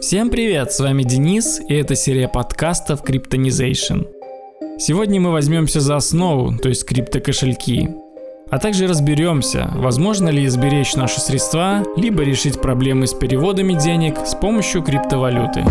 Всем привет, с вами Денис, и это серия подкастов Cryptonization. Сегодня мы возьмемся за основу, то есть криптокошельки, а также разберемся, возможно ли сберечь наши средства, либо решить проблемы с переводами денег с помощью криптовалюты.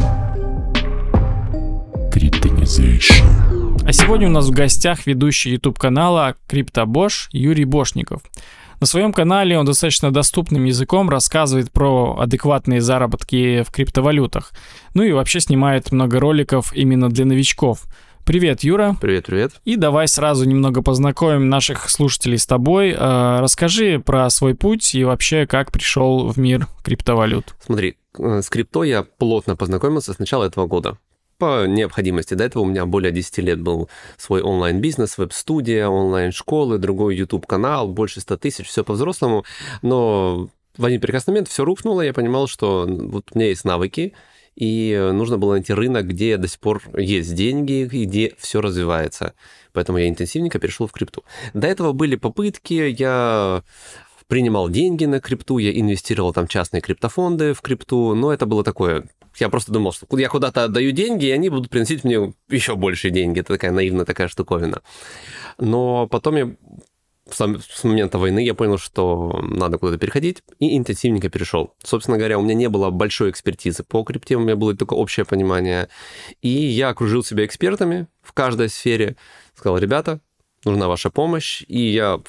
Cryptonization. А сегодня у нас в гостях ведущий YouTube канала CryptoBosch Юрий Бошников – на своем канале он достаточно доступным языком рассказывает про адекватные заработки в криптовалютах. Ну и вообще снимает много роликов именно для новичков. Привет, Юра. Привет, привет. И давай сразу немного познакомим наших слушателей с тобой. Э, расскажи про свой путь и вообще как пришел в мир криптовалют. Смотри, э, с крипто я плотно познакомился с начала этого года по необходимости. До этого у меня более 10 лет был свой онлайн-бизнес, веб-студия, онлайн-школы, другой YouTube-канал, больше 100 тысяч, все по-взрослому. Но в один прекрасный момент все рухнуло, я понимал, что вот у меня есть навыки, и нужно было найти рынок, где до сих пор есть деньги, где все развивается. Поэтому я интенсивненько перешел в крипту. До этого были попытки, я принимал деньги на крипту, я инвестировал там частные криптофонды в крипту, но это было такое я просто думал, что я куда-то отдаю деньги, и они будут приносить мне еще больше деньги. Это такая наивная такая штуковина. Но потом я с момента войны я понял, что надо куда-то переходить, и интенсивненько перешел. Собственно говоря, у меня не было большой экспертизы по крипте, у меня было только общее понимание. И я окружил себя экспертами в каждой сфере. Сказал, ребята, нужна ваша помощь. И я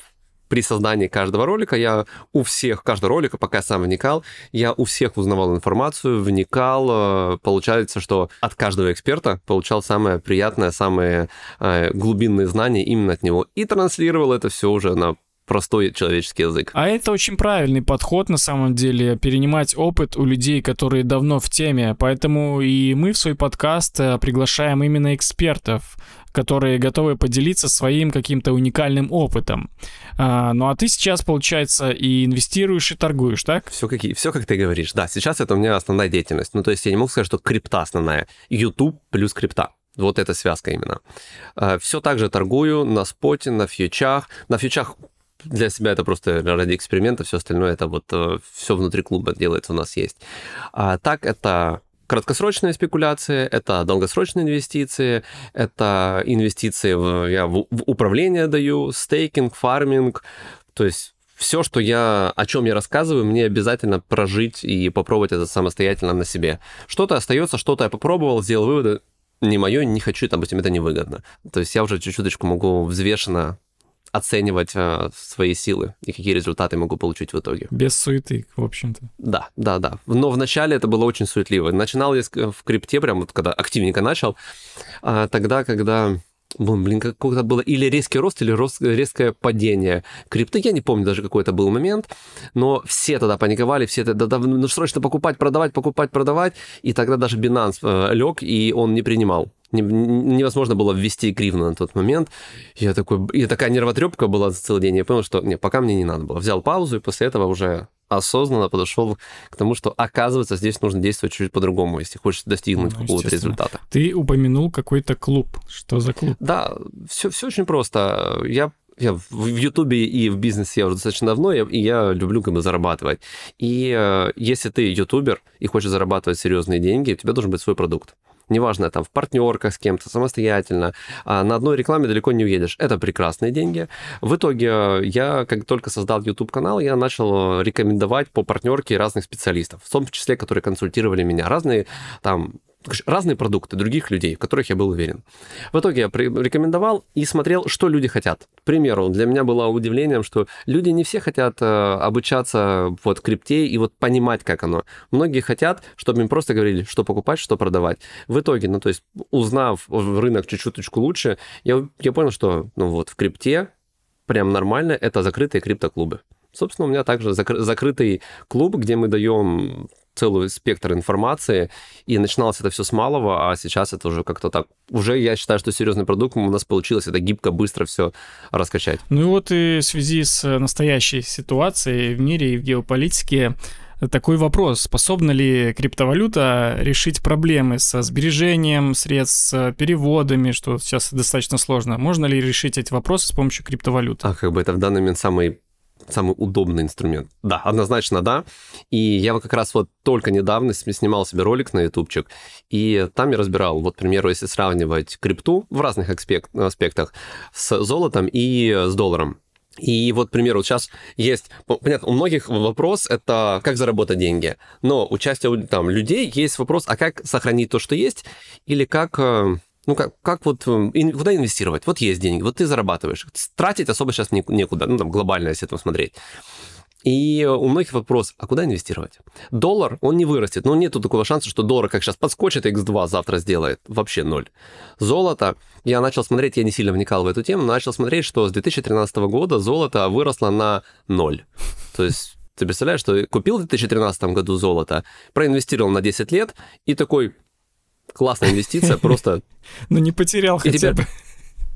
при создании каждого ролика я у всех, каждого ролика, пока я сам вникал, я у всех узнавал информацию, вникал. Э, получается, что от каждого эксперта получал самое приятное, самые э, глубинные знания именно от него. И транслировал это все уже на простой человеческий язык. А это очень правильный подход на самом деле, перенимать опыт у людей, которые давно в теме. Поэтому и мы в свой подкаст э, приглашаем именно экспертов, которые готовы поделиться своим каким-то уникальным опытом. А, ну а ты сейчас, получается, и инвестируешь, и торгуешь, так? Все как, все как ты говоришь. Да, сейчас это у меня основная деятельность. Ну то есть я не могу сказать, что крипта основная. YouTube плюс крипта. Вот эта связка именно. А, все так же торгую на споте, на фьючах. На фьючах для себя это просто ради эксперимента, все остальное это вот э, все внутри клуба делается, у нас есть. А так это краткосрочные спекуляции, это долгосрочные инвестиции, это инвестиции в, я в, в управление даю, стейкинг, фарминг, то есть все, что я, о чем я рассказываю, мне обязательно прожить и попробовать это самостоятельно на себе. Что-то остается, что-то я попробовал, сделал выводы, не мое, не хочу, допустим, это невыгодно. То есть я уже чуть-чуточку могу взвешенно оценивать э, свои силы и какие результаты могу получить в итоге. Без суеты, в общем-то. Да, да, да. Но вначале это было очень суетливо. Начинал я в крипте, прям вот когда активненько начал, а, тогда, когда блин, какое-то было или резкий рост, или рост, резкое падение крипты. Я не помню даже, какой это был момент, но все тогда паниковали, все тогда, да, ну, срочно покупать, продавать, покупать, продавать. И тогда даже Binance э, лег, и он не принимал невозможно было ввести гривну на тот момент. Я такой, и такая нервотрепка была за целый день. Я понял, что не, пока мне не надо было. Взял паузу и после этого уже осознанно подошел к тому, что оказывается здесь нужно действовать чуть по-другому, если хочешь достигнуть ну, какого-то результата. Ты упомянул какой-то клуб. Что за клуб? Да, все, все очень просто. Я я в Ютубе и в бизнесе я уже достаточно давно, и я люблю как бы зарабатывать. И э, если ты ютубер и хочешь зарабатывать серьезные деньги, у тебя должен быть свой продукт неважно, там, в партнерках с кем-то, самостоятельно, а на одной рекламе далеко не уедешь. Это прекрасные деньги. В итоге э, я, как только создал YouTube-канал, я начал рекомендовать по партнерке разных специалистов, в том числе, которые консультировали меня. Разные там разные продукты других людей, в которых я был уверен. В итоге я рекомендовал и смотрел, что люди хотят. К примеру, для меня было удивлением, что люди не все хотят э, обучаться вот крипте и вот понимать, как оно. Многие хотят, чтобы им просто говорили, что покупать, что продавать. В итоге, ну то есть узнав рынок чуть-чуть лучше, я, я понял, что ну вот в крипте прям нормально это закрытые криптоклубы. Собственно, у меня также закры- закрытый клуб, где мы даем целый спектр информации, и начиналось это все с малого, а сейчас это уже как-то так. Уже я считаю, что серьезный продукт у нас получилось это гибко, быстро все раскачать. Ну и вот и в связи с настоящей ситуацией в мире и в геополитике такой вопрос. Способна ли криптовалюта решить проблемы со сбережением средств, с переводами, что сейчас достаточно сложно? Можно ли решить эти вопросы с помощью криптовалюты? А как бы это в данный момент самый самый удобный инструмент? Да, однозначно да. И я вот как раз вот только недавно снимал себе ролик на ютубчик, и там я разбирал, вот, к примеру, если сравнивать крипту в разных аспектах с золотом и с долларом. И вот, к примеру, сейчас есть, понятно, у многих вопрос это как заработать деньги, но у части там людей есть вопрос, а как сохранить то, что есть, или как э, ну, как, как вот, э, куда инвестировать? Вот есть деньги, вот ты зарабатываешь. Тратить особо сейчас некуда, ну, там, глобально, если это смотреть. И у многих вопрос, а куда инвестировать? Доллар, он не вырастет. Ну, нету такого шанса, что доллар как сейчас подскочит, X2 завтра сделает. Вообще ноль. Золото, я начал смотреть, я не сильно вникал в эту тему, начал смотреть, что с 2013 года золото выросло на ноль. То есть ты представляешь, что купил в 2013 году золото, проинвестировал на 10 лет и такой, классная инвестиция, просто... Ну, не потерял хотя бы.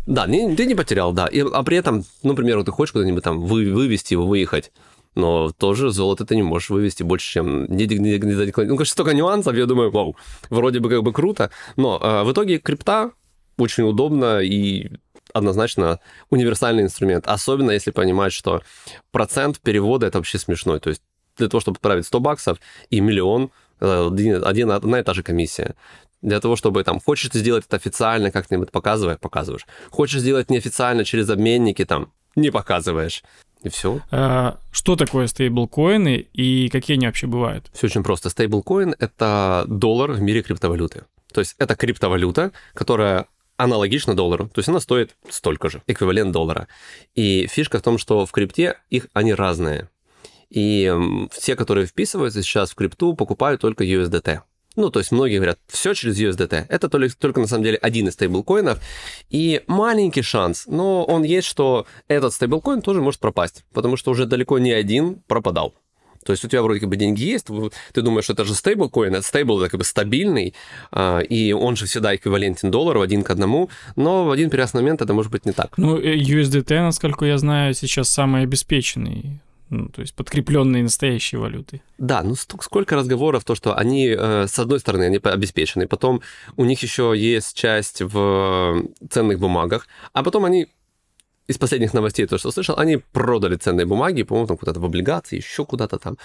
Да, ты не потерял, да. А при этом, ну, например, ты хочешь куда-нибудь там вы, вывести его, выехать, но тоже золото ты не можешь вывести больше, чем не, не, не, не Ну, конечно, столько нюансов, я думаю, вау, вроде бы как бы круто, но э, в итоге крипта очень удобно и однозначно универсальный инструмент, особенно если понимать, что процент перевода это вообще смешной, то есть для того, чтобы отправить 100 баксов и миллион, э, один, одна и та же комиссия. Для того, чтобы там, хочешь ты сделать это официально, как-нибудь показывая, показываешь. Хочешь сделать неофициально через обменники, там, не показываешь. И все. А, что такое стейблкоины и какие они вообще бывают? Все очень просто. Стейблкоин — это доллар в мире криптовалюты. То есть это криптовалюта, которая аналогична доллару. То есть она стоит столько же, эквивалент доллара. И фишка в том, что в крипте их они разные. И все, которые вписываются сейчас в крипту, покупают только USDT. Ну, то есть многие говорят, все через USDT. Это только, только на самом деле один из стейблкоинов. И маленький шанс, но он есть, что этот стейблкоин тоже может пропасть, потому что уже далеко не один пропадал. То есть у тебя вроде как бы деньги есть, ты думаешь, что это же стейблкоин, это стейбл это как бы стабильный, а, и он же всегда эквивалентен доллару один к одному, но в один прекрасный момент это может быть не так. Ну, э, USDT, насколько я знаю, сейчас самый обеспеченный ну, то есть подкрепленные настоящей валютой. Да, ну сколько разговоров, то, что они, э, с одной стороны, они обеспечены, потом у них еще есть часть в ценных бумагах, а потом они из последних новостей, то, что слышал, они продали ценные бумаги, по-моему, там куда-то в облигации, еще куда-то там.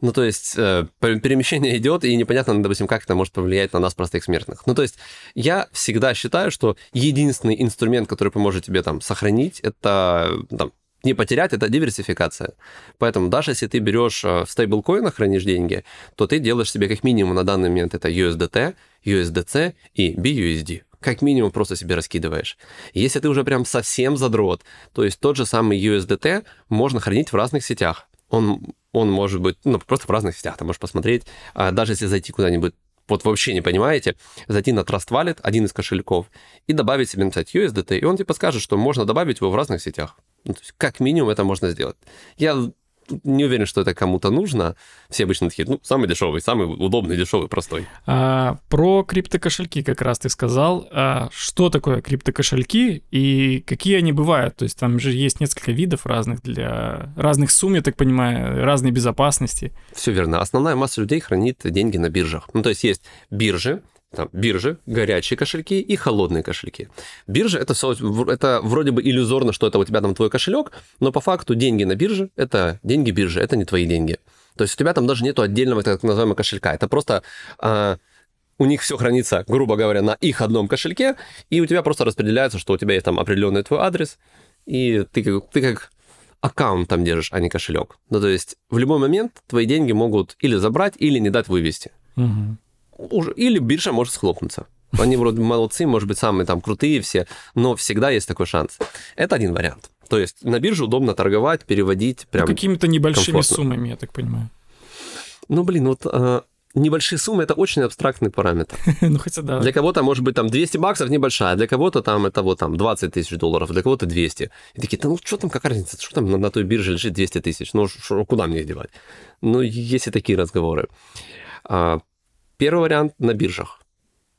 Ну, то есть э, перемещение идет, и непонятно, допустим, как это может повлиять на нас, простых смертных. Ну, то есть я всегда считаю, что единственный инструмент, который поможет тебе там сохранить, это там, не потерять, это диверсификация. Поэтому даже если ты берешь э, в стейблкоинах, хранишь деньги, то ты делаешь себе как минимум на данный момент это USDT, USDC и BUSD. Как минимум просто себе раскидываешь. Если ты уже прям совсем задрот, то есть тот же самый USDT можно хранить в разных сетях. Он, он может быть, ну, просто в разных сетях, ты можешь посмотреть, а даже если зайти куда-нибудь вот вообще не понимаете, зайти на Trust Wallet, один из кошельков, и добавить себе, написать USDT, и он тебе подскажет, что можно добавить его в разных сетях. Ну, то есть как минимум это можно сделать. Я не уверен, что это кому-то нужно. Все обычно такие, ну, самый дешевый, самый удобный, дешевый, простой. А, про криптокошельки как раз ты сказал. А, что такое криптокошельки и какие они бывают? То есть там же есть несколько видов разных для разных сумм, я так понимаю, разной безопасности. Все верно. Основная масса людей хранит деньги на биржах. Ну, то есть есть биржи, там, биржи, горячие кошельки и холодные кошельки. Биржа это, это вроде бы иллюзорно, что это у тебя там твой кошелек, но по факту деньги на бирже это деньги биржи, это не твои деньги. То есть у тебя там даже нету отдельного так называемого кошелька. Это просто а, у них все хранится, грубо говоря, на их одном кошельке, и у тебя просто распределяется, что у тебя есть там определенный твой адрес, и ты как, ты как аккаунт там держишь, а не кошелек. Ну, то есть в любой момент твои деньги могут или забрать, или не дать вывести. Угу или биржа может схлопнуться. Они вроде молодцы, может быть, самые там крутые все, но всегда есть такой шанс. Это один вариант. То есть на бирже удобно торговать, переводить прям ну, Какими-то небольшими комфортно. суммами, я так понимаю. Ну, блин, вот э, небольшие суммы это очень абстрактный параметр. ну, хотя да. Для кого-то, может быть, там 200 баксов небольшая, для кого-то там это вот там 20 тысяч долларов, для кого-то 200. И такие, да ну что там, какая разница, что там на, на той бирже лежит 200 тысяч, ну шо, куда мне их девать? Ну, есть и такие разговоры. А, Первый вариант на биржах.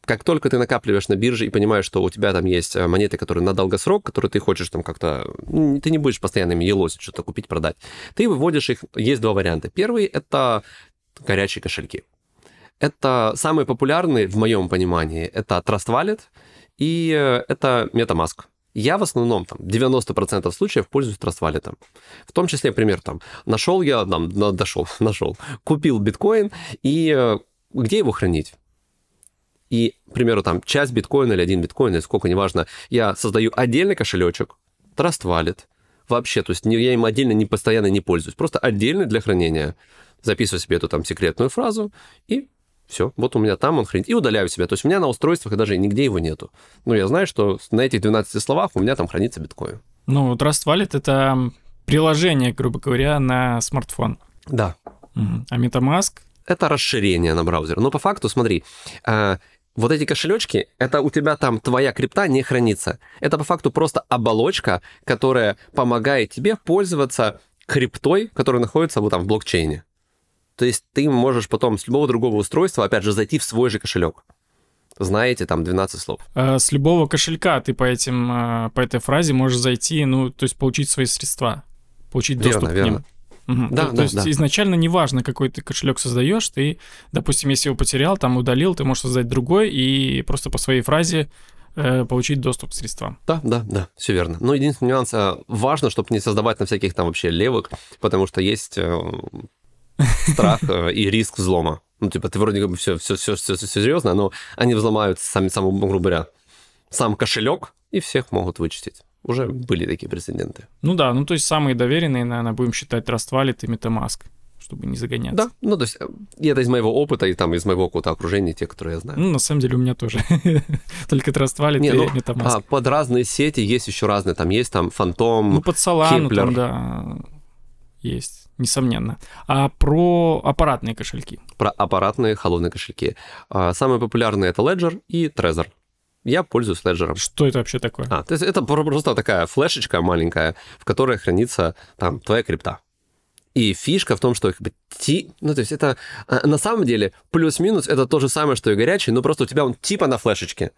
Как только ты накапливаешь на бирже и понимаешь, что у тебя там есть э, монеты, которые на долгосрок, которые ты хочешь там как-то... Ты не будешь постоянно ими елосить, что-то купить, продать. Ты выводишь их... Есть два варианта. Первый — это горячие кошельки. Это самые популярные, в моем понимании, это Trust Wallet и э, это MetaMask. Я в основном, там, 90% случаев пользуюсь Trustwallet. В том числе, пример, там, нашел я, там, дошел, нашел, купил биткоин, и э, где его хранить? И, к примеру, там, часть биткоина или один биткоин, или сколько, неважно, я создаю отдельный кошелечек, Trust Wallet, вообще, то есть я им отдельно не постоянно не пользуюсь, просто отдельный для хранения. Записываю себе эту там секретную фразу и все, вот у меня там он хранит. И удаляю себя. То есть у меня на устройствах даже нигде его нету. Ну, я знаю, что на этих 12 словах у меня там хранится биткоин. Ну, Trust Wallet — это приложение, грубо говоря, на смартфон. Да. А MetaMask? Это расширение на браузер. Но по факту, смотри, а, вот эти кошелечки, это у тебя там твоя крипта не хранится. Это по факту просто оболочка, которая помогает тебе пользоваться криптой, которая находится вот там в блокчейне. То есть ты можешь потом с любого другого устройства, опять же, зайти в свой же кошелек. Знаете, там 12 слов. А с любого кошелька ты по, этим, а, по этой фразе можешь зайти, ну, то есть получить свои средства, получить доступ верно, к ним. Угу. Да, то, да, то есть да. изначально неважно, какой ты кошелек создаешь, ты, допустим, если его потерял, там удалил, ты можешь создать другой и просто по своей фразе э, получить доступ к средствам. Да, да, да, все верно. Но единственный нюанс, а, важно, чтобы не создавать на всяких там вообще левых, потому что есть э, страх э, и риск взлома. Ну, типа, ты вроде как бы все, все, все, все, все серьезно, но они взломают сами, сам, грубо говоря, сам кошелек и всех могут вычистить. Уже были такие прецеденты. Ну да, ну то есть самые доверенные, наверное, будем считать Trust Wallet и MetaMask, чтобы не загоняться. Да, ну то есть э, это из моего опыта и там из моего какого-то окружения, те, которые я знаю. Ну, на самом деле у меня тоже. Только Trust Wallet Не, и ну, MetaMask. а, под разные сети есть еще разные. Там есть там Фантом, Ну, под Solana Kepler. там, да, есть, несомненно. А про аппаратные кошельки? про аппаратные холодные кошельки. А, Самые популярные это Ledger и Trezor. Я пользуюсь Ledger. Что это вообще такое? А, то есть это про- просто такая флешечка маленькая, в которой хранится там твоя крипта. И фишка в том, что как бы ти... Ну, то есть это а, на самом деле плюс-минус это то же самое, что и горячий, но просто у тебя он типа на флешечке.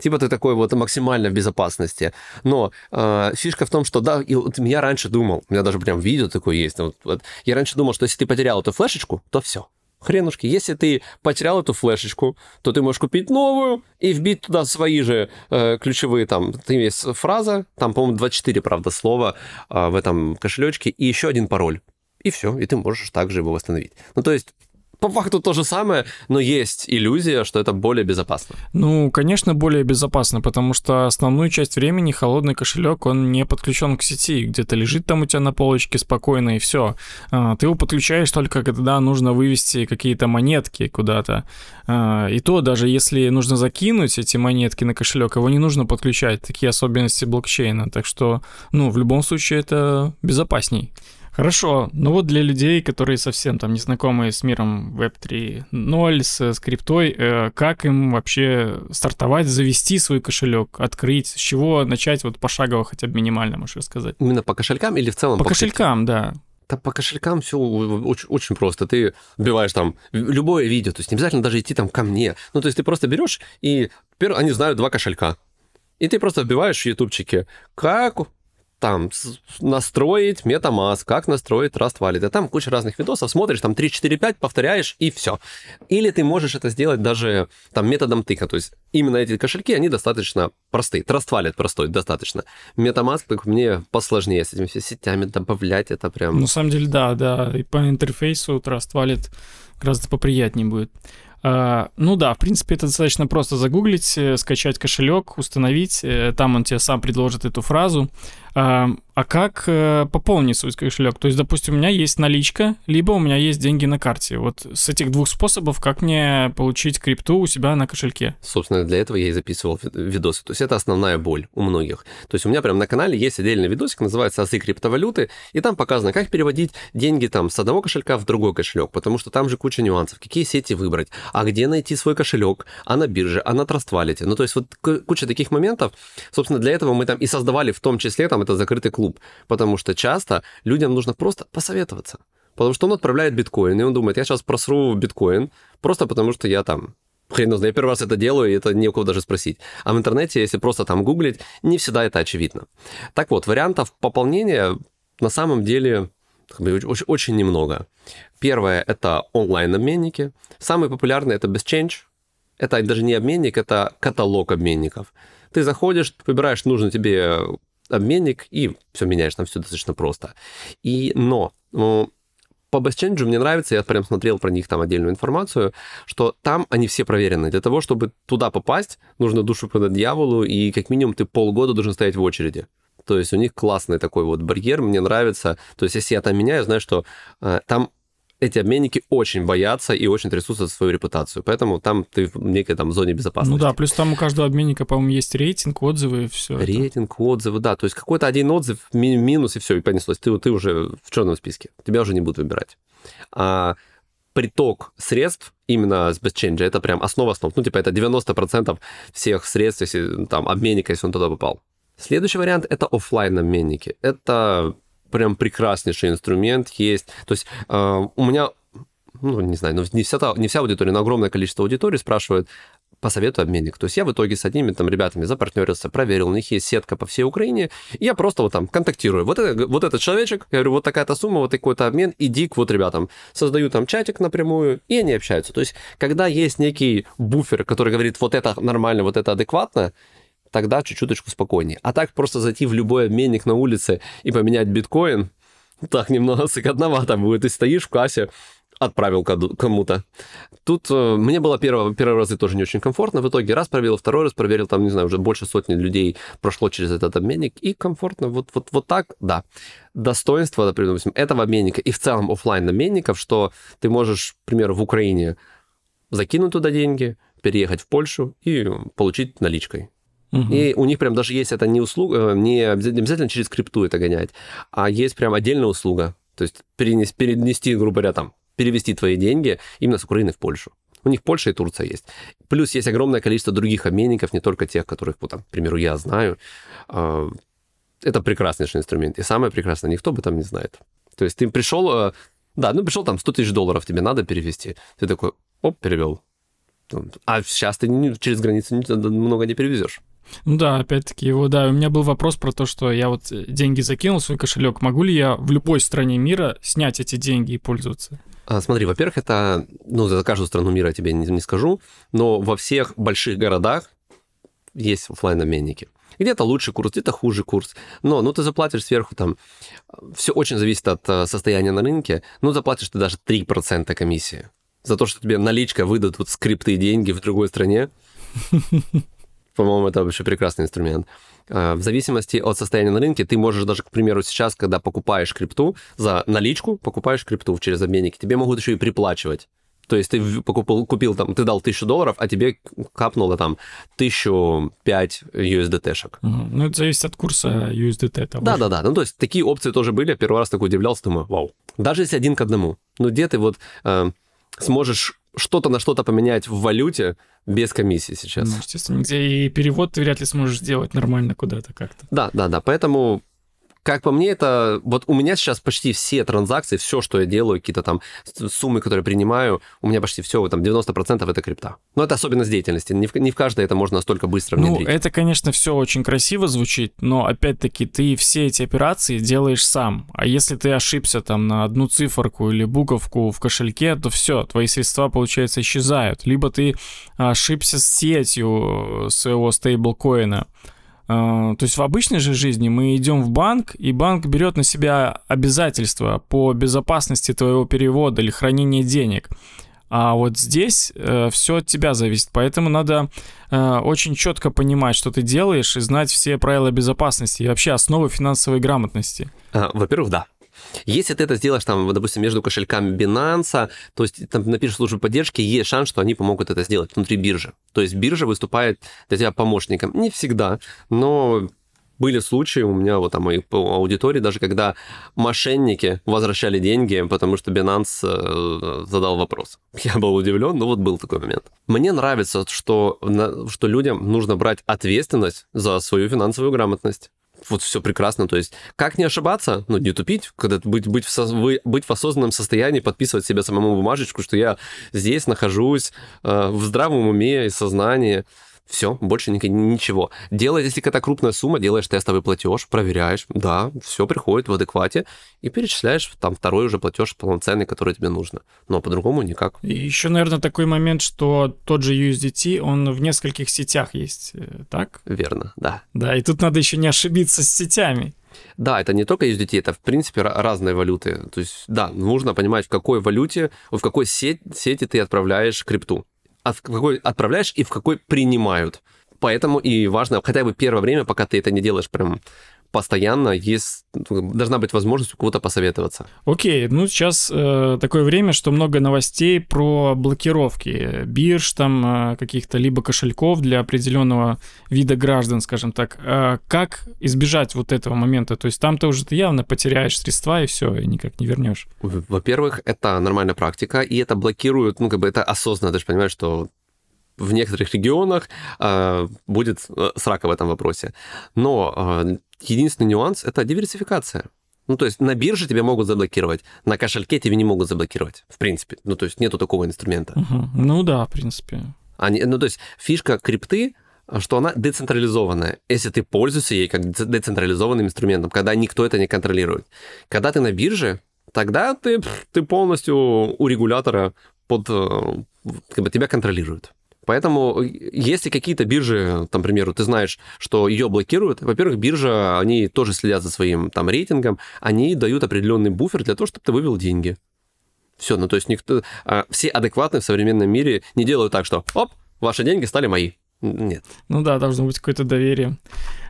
Типа ты такой вот максимально в безопасности. Но э, фишка в том, что да, и вот я раньше думал, у меня даже прям видео такое есть. вот- вот, я раньше думал, что если ты потерял эту флешечку, то все. Хренушки. Если ты потерял эту флешечку, то ты можешь купить новую и вбить туда свои же э, ключевые там. Там есть фраза, там, по-моему, 24, правда, слова э, в этом кошелечке и еще один пароль. И все, и ты можешь также его восстановить. Ну, то есть, по факту то же самое, но есть иллюзия, что это более безопасно. Ну, конечно, более безопасно, потому что основную часть времени холодный кошелек, он не подключен к сети, где-то лежит там у тебя на полочке спокойно, и все. Ты его подключаешь только когда нужно вывести какие-то монетки куда-то. А, И то, даже если нужно закинуть эти монетки на кошелек, его не нужно подключать, такие особенности блокчейна. Так что, ну, в любом случае это безопасней. Хорошо, ну вот для людей, которые совсем там не знакомы с миром Web 3.0, с скриптой, э, как им вообще стартовать, завести свой кошелек, открыть, с чего начать вот пошагово хотя бы минимально, можешь рассказать? Именно по кошелькам или в целом По крипте? кошелькам, да. Да по кошелькам все очень, очень просто. Ты вбиваешь там любое видео, то есть не обязательно даже идти там ко мне. Ну, то есть ты просто берешь и... Теперь они знают два кошелька. И ты просто вбиваешь в ютубчике, как там настроить MetaMask, как настроить Trust Wallet. И там куча разных видосов, смотришь, там 3, 4, 5, повторяешь, и все. Или ты можешь это сделать даже там методом тыка. То есть именно эти кошельки, они достаточно простые. Trust Wallet простой, достаточно. MetaMask, как мне посложнее с этими сетями добавлять, это прям... На самом деле, да, да, и по интерфейсу Trust Wallet гораздо поприятнее будет. А, ну да, в принципе, это достаточно просто загуглить, э, скачать кошелек, установить, э, там он тебе сам предложит эту фразу. А, а как э, пополнить свой кошелек? То есть, допустим, у меня есть наличка, либо у меня есть деньги на карте. Вот с этих двух способов, как мне получить крипту у себя на кошельке? Собственно, для этого я и записывал ви- видосы. То есть это основная боль у многих. То есть у меня прям на канале есть отдельный видосик, называется «Азы криптовалюты», и там показано, как переводить деньги там с одного кошелька в другой кошелек, потому что там же куча нюансов. Какие сети выбрать, а где найти свой кошелек, а на бирже, а на Трствалите. Ну, то есть вот куча таких моментов. Собственно, для этого мы там и создавали в том числе там это закрытый клуб, потому что часто людям нужно просто посоветоваться. Потому что он отправляет биткоин, и он думает, я сейчас просру биткоин, просто потому что я там Хрен знает, я первый раз это делаю, и это не у кого даже спросить. А в интернете, если просто там гуглить, не всегда это очевидно. Так вот, вариантов пополнения на самом деле очень, очень немного. Первое – это онлайн-обменники. Самый популярный – это BestChange. Это даже не обменник, это каталог обменников. Ты заходишь, выбираешь нужный тебе обменник и все меняешь, там все достаточно просто. И, но ну, по BestChange мне нравится, я прям смотрел про них там отдельную информацию, что там они все проверены. Для того, чтобы туда попасть, нужно душу продать дьяволу, и как минимум ты полгода должен стоять в очереди. То есть у них классный такой вот барьер, мне нравится. То есть если я там меняю, знаю, что э, там эти обменники очень боятся и очень трясутся за свою репутацию. Поэтому там ты в некой там зоне безопасности. Ну да, плюс там у каждого обменника, по-моему, есть рейтинг, отзывы, все. Рейтинг, это. отзывы, да. То есть какой-то один отзыв, ми- минус, и все, и понеслось. Ты, ты уже в черном списке. Тебя уже не будут выбирать. А приток средств именно с BestChange, это прям основа основ. Ну, типа, это 90% всех средств, если там обменника, если он туда попал. Следующий вариант – это офлайн обменники. Это прям прекраснейший инструмент есть. То есть э, у меня, ну, не знаю, ну, не вся, не вся аудитория, но огромное количество аудитории спрашивают, посоветую обменник. То есть я в итоге с одними там ребятами запартнерился, проверил, у них есть сетка по всей Украине, и я просто вот там контактирую. Вот, это, вот этот человечек, я говорю, вот такая-то сумма, вот такой-то обмен, иди к вот ребятам. Создаю там чатик напрямую, и они общаются. То есть когда есть некий буфер, который говорит, вот это нормально, вот это адекватно, тогда чуть-чуточку спокойнее. А так просто зайти в любой обменник на улице и поменять биткоин, так немного сыкотновато будет. Ты стоишь в кассе, отправил кому-то. Тут э, мне было первый, первый раз тоже не очень комфортно. В итоге раз проверил, второй раз проверил, там, не знаю, уже больше сотни людей прошло через этот обменник, и комфортно. Вот, вот, вот так, да. Достоинство, например, этого обменника и в целом офлайн обменников, что ты можешь, к примеру, в Украине закинуть туда деньги, переехать в Польшу и получить наличкой. Угу. И у них прям даже есть это не услуга, э, не обязательно через крипту это гонять, а есть прям отдельная услуга. То есть перенести, перенести, грубо говоря, там, перевести твои деньги именно с Украины в Польшу. У них Польша и Турция есть. Плюс есть огромное количество других обменников, не только тех, которых, вот, там, к примеру, я знаю. А, это прекраснейший инструмент. И самое прекрасное, никто об этом не знает. То есть ты пришел, э, да, ну пришел там 100 тысяч долларов, тебе надо перевести. Ты такой, оп, перевел. А сейчас ты через границу много не перевезешь. Ну да, опять-таки, его, да, у меня был вопрос про то, что я вот деньги закинул в свой кошелек, могу ли я в любой стране мира снять эти деньги и пользоваться? А, смотри, во-первых, это, ну, за каждую страну мира я тебе не, не скажу, но во всех больших городах есть офлайн обменники. Где-то лучший курс, где-то хуже курс. Но, ну, ты заплатишь сверху там... Все очень зависит от э, состояния на рынке. Ну, заплатишь ты даже 3% комиссии. За то, что тебе наличка выдадут скрипты и деньги в другой стране. По-моему, это вообще прекрасный инструмент. А, в зависимости от состояния на рынке, ты можешь даже, к примеру, сейчас, когда покупаешь крипту, за наличку покупаешь крипту через обменники, тебе могут еще и приплачивать. То есть ты покупил, купил там, ты дал тысячу долларов, а тебе капнуло там тысячу пять USDT-шек. Ну, это зависит от курса USDT. Да-да-да. Ну, то есть такие опции тоже были. Первый раз такой удивлялся, думаю, вау. Даже если один к одному. Ну, где ты вот э, сможешь что-то на что-то поменять в валюте без комиссии сейчас. Ну, естественно, где и перевод ты вряд ли сможешь сделать нормально куда-то как-то. Да, да, да. Поэтому как по мне, это вот у меня сейчас почти все транзакции, все, что я делаю, какие-то там суммы, которые принимаю, у меня почти все, там 90% это крипта. Но это особенность деятельности. Не в, не в каждой это можно настолько быстро внедрить. Ну, это, конечно, все очень красиво звучит, но опять-таки ты все эти операции делаешь сам. А если ты ошибся там на одну циферку или буковку в кошельке, то все, твои средства, получается, исчезают. Либо ты ошибся с сетью своего стейблкоина. А, то есть в обычной же жизни мы идем в банк, и банк берет на себя обязательства по безопасности твоего перевода или хранения денег. А вот здесь э, все от тебя зависит, поэтому надо э, очень четко понимать, что ты делаешь, и знать все правила безопасности и вообще основы финансовой грамотности. А, во-первых, да, если ты это сделаешь, там, допустим, между кошельками Binance, то есть там напишешь службу поддержки, есть шанс, что они помогут это сделать внутри биржи. То есть биржа выступает для тебя помощником. Не всегда, но были случаи у меня вот там моей аудитории, даже когда мошенники возвращали деньги, потому что Binance э, задал вопрос. Я был удивлен, но вот был такой момент. Мне нравится, что, что людям нужно брать ответственность за свою финансовую грамотность вот все прекрасно. То есть, как не ошибаться, ну, не тупить, когда быть, быть, в, со, быть в осознанном состоянии, подписывать себе самому бумажечку, что я здесь нахожусь э, в здравом уме и сознании. Все, больше ничего. Делай, если какая-то крупная сумма, делаешь тестовый платеж, проверяешь, да, все приходит в адеквате, и перечисляешь там второй уже платеж полноценный, который тебе нужно. Но по-другому никак. И еще, наверное, такой момент, что тот же USDT, он в нескольких сетях есть, э, так? Верно, да. Да, и тут надо еще не ошибиться с сетями. Да, это не только USDT, это, в принципе, разные валюты. То есть, да, нужно понимать, в какой валюте, в какой сеть, сети ты отправляешь крипту в какой отправляешь и в какой принимают. Поэтому и важно хотя бы первое время, пока ты это не делаешь прям постоянно есть, должна быть возможность у кого-то посоветоваться. Окей, ну сейчас э, такое время, что много новостей про блокировки бирж, там э, каких-то либо кошельков для определенного вида граждан, скажем так. Э, как избежать вот этого момента? То есть там ты уже ты явно потеряешь средства и все, и никак не вернешь. Во-первых, это нормальная практика, и это блокирует, ну как бы это осознанно, ты же понимаешь, что в некоторых регионах э, будет э, срака в этом вопросе. Но э, единственный нюанс – это диверсификация. Ну, то есть на бирже тебя могут заблокировать, на кошельке тебя не могут заблокировать, в принципе. Ну, то есть нету такого инструмента. Угу. Ну да, в принципе. Они, ну, то есть фишка крипты, что она децентрализованная, если ты пользуешься ей как децентрализованным инструментом, когда никто это не контролирует. Когда ты на бирже, тогда ты, ты полностью у регулятора под, э, как бы тебя контролируют. Поэтому, если какие-то биржи, там, к примеру, ты знаешь, что ее блокируют, во-первых, биржа, они тоже следят за своим там рейтингом, они дают определенный буфер для того, чтобы ты вывел деньги. Все, ну то есть никто, а, все адекватные в современном мире не делают так, что оп, ваши деньги стали мои. Нет. Ну да, должно быть какое-то доверие.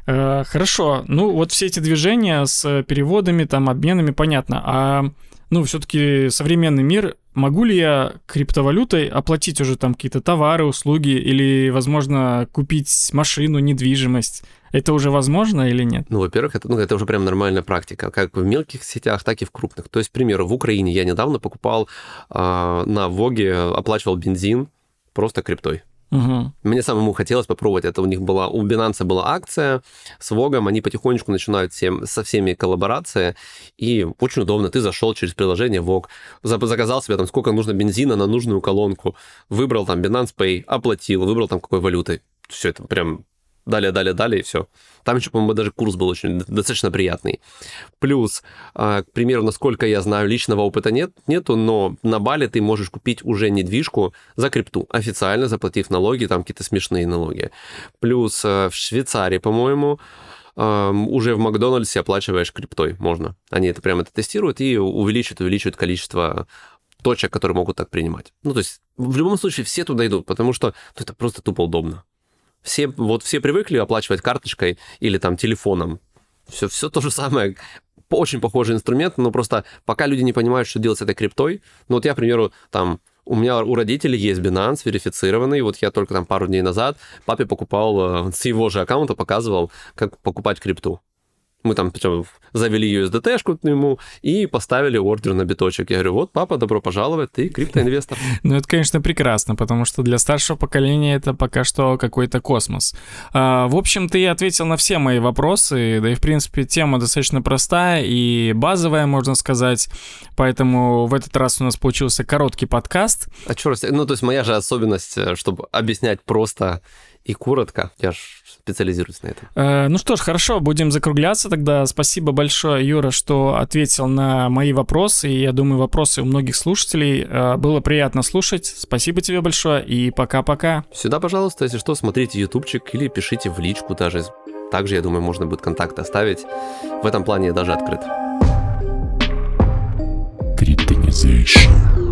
Э, хорошо, ну вот все эти движения с переводами, там, обменами, понятно. А ну, все-таки современный мир, могу ли я криптовалютой оплатить уже там какие-то товары, услуги или, возможно, купить машину, недвижимость? Это уже возможно или нет? Ну, во-первых, это, ну, это уже прям нормальная практика, как в мелких сетях, так и в крупных. То есть, к примеру, в Украине я недавно покупал э, на Воге, оплачивал бензин просто криптой. Угу. Мне самому хотелось попробовать. Это у них была, у Binance была акция с Вогом, они потихонечку начинают всем, со всеми коллаборации, и очень удобно. Ты зашел через приложение Вог, заказал себе там сколько нужно бензина на нужную колонку, выбрал там Binance Pay, оплатил, выбрал там какой валютой. Все это прям далее, далее, далее, и все. Там еще, по-моему, даже курс был очень достаточно приятный. Плюс, а, к примеру, насколько я знаю, личного опыта нет, нету, но на Бали ты можешь купить уже недвижку за крипту, официально заплатив налоги, там какие-то смешные налоги. Плюс а, в Швейцарии, по-моему, уже в Макдональдсе оплачиваешь криптой, можно. Они это прямо это тестируют и увеличивают, увеличивают количество точек, которые могут так принимать. Ну, то есть, в любом случае, все туда идут, потому что ну, это просто тупо удобно. Все, вот все привыкли оплачивать карточкой или там телефоном. Все, все то же самое. Очень похожий инструмент, но просто пока люди не понимают, что делать с этой криптой. Ну вот я, к примеру, там у меня у родителей есть Binance верифицированный. Вот я только там пару дней назад папе покупал э, с его же аккаунта, показывал, как покупать крипту. Мы там причем завели USDT-шку к нему и поставили ордер на биточек. Я говорю, вот, папа, добро пожаловать, ты криптоинвестор. Ну, это, конечно, прекрасно, потому что для старшего поколения это пока что какой-то космос. А, в общем, ты ответил на все мои вопросы, да и, в принципе, тема достаточно простая и базовая, можно сказать, поэтому в этот раз у нас получился короткий подкаст. А что, ну, то есть моя же особенность, э, чтобы объяснять просто и коротко. Я же специализируюсь на этом. Э, ну что ж, хорошо, будем закругляться тогда. Спасибо большое, Юра, что ответил на мои вопросы. И я думаю, вопросы у многих слушателей. Э, было приятно слушать. Спасибо тебе большое и пока-пока. Сюда, пожалуйста, если что, смотрите ютубчик или пишите в личку даже. Также, я думаю, можно будет контакт оставить. В этом плане я даже открыт. Криптонизация.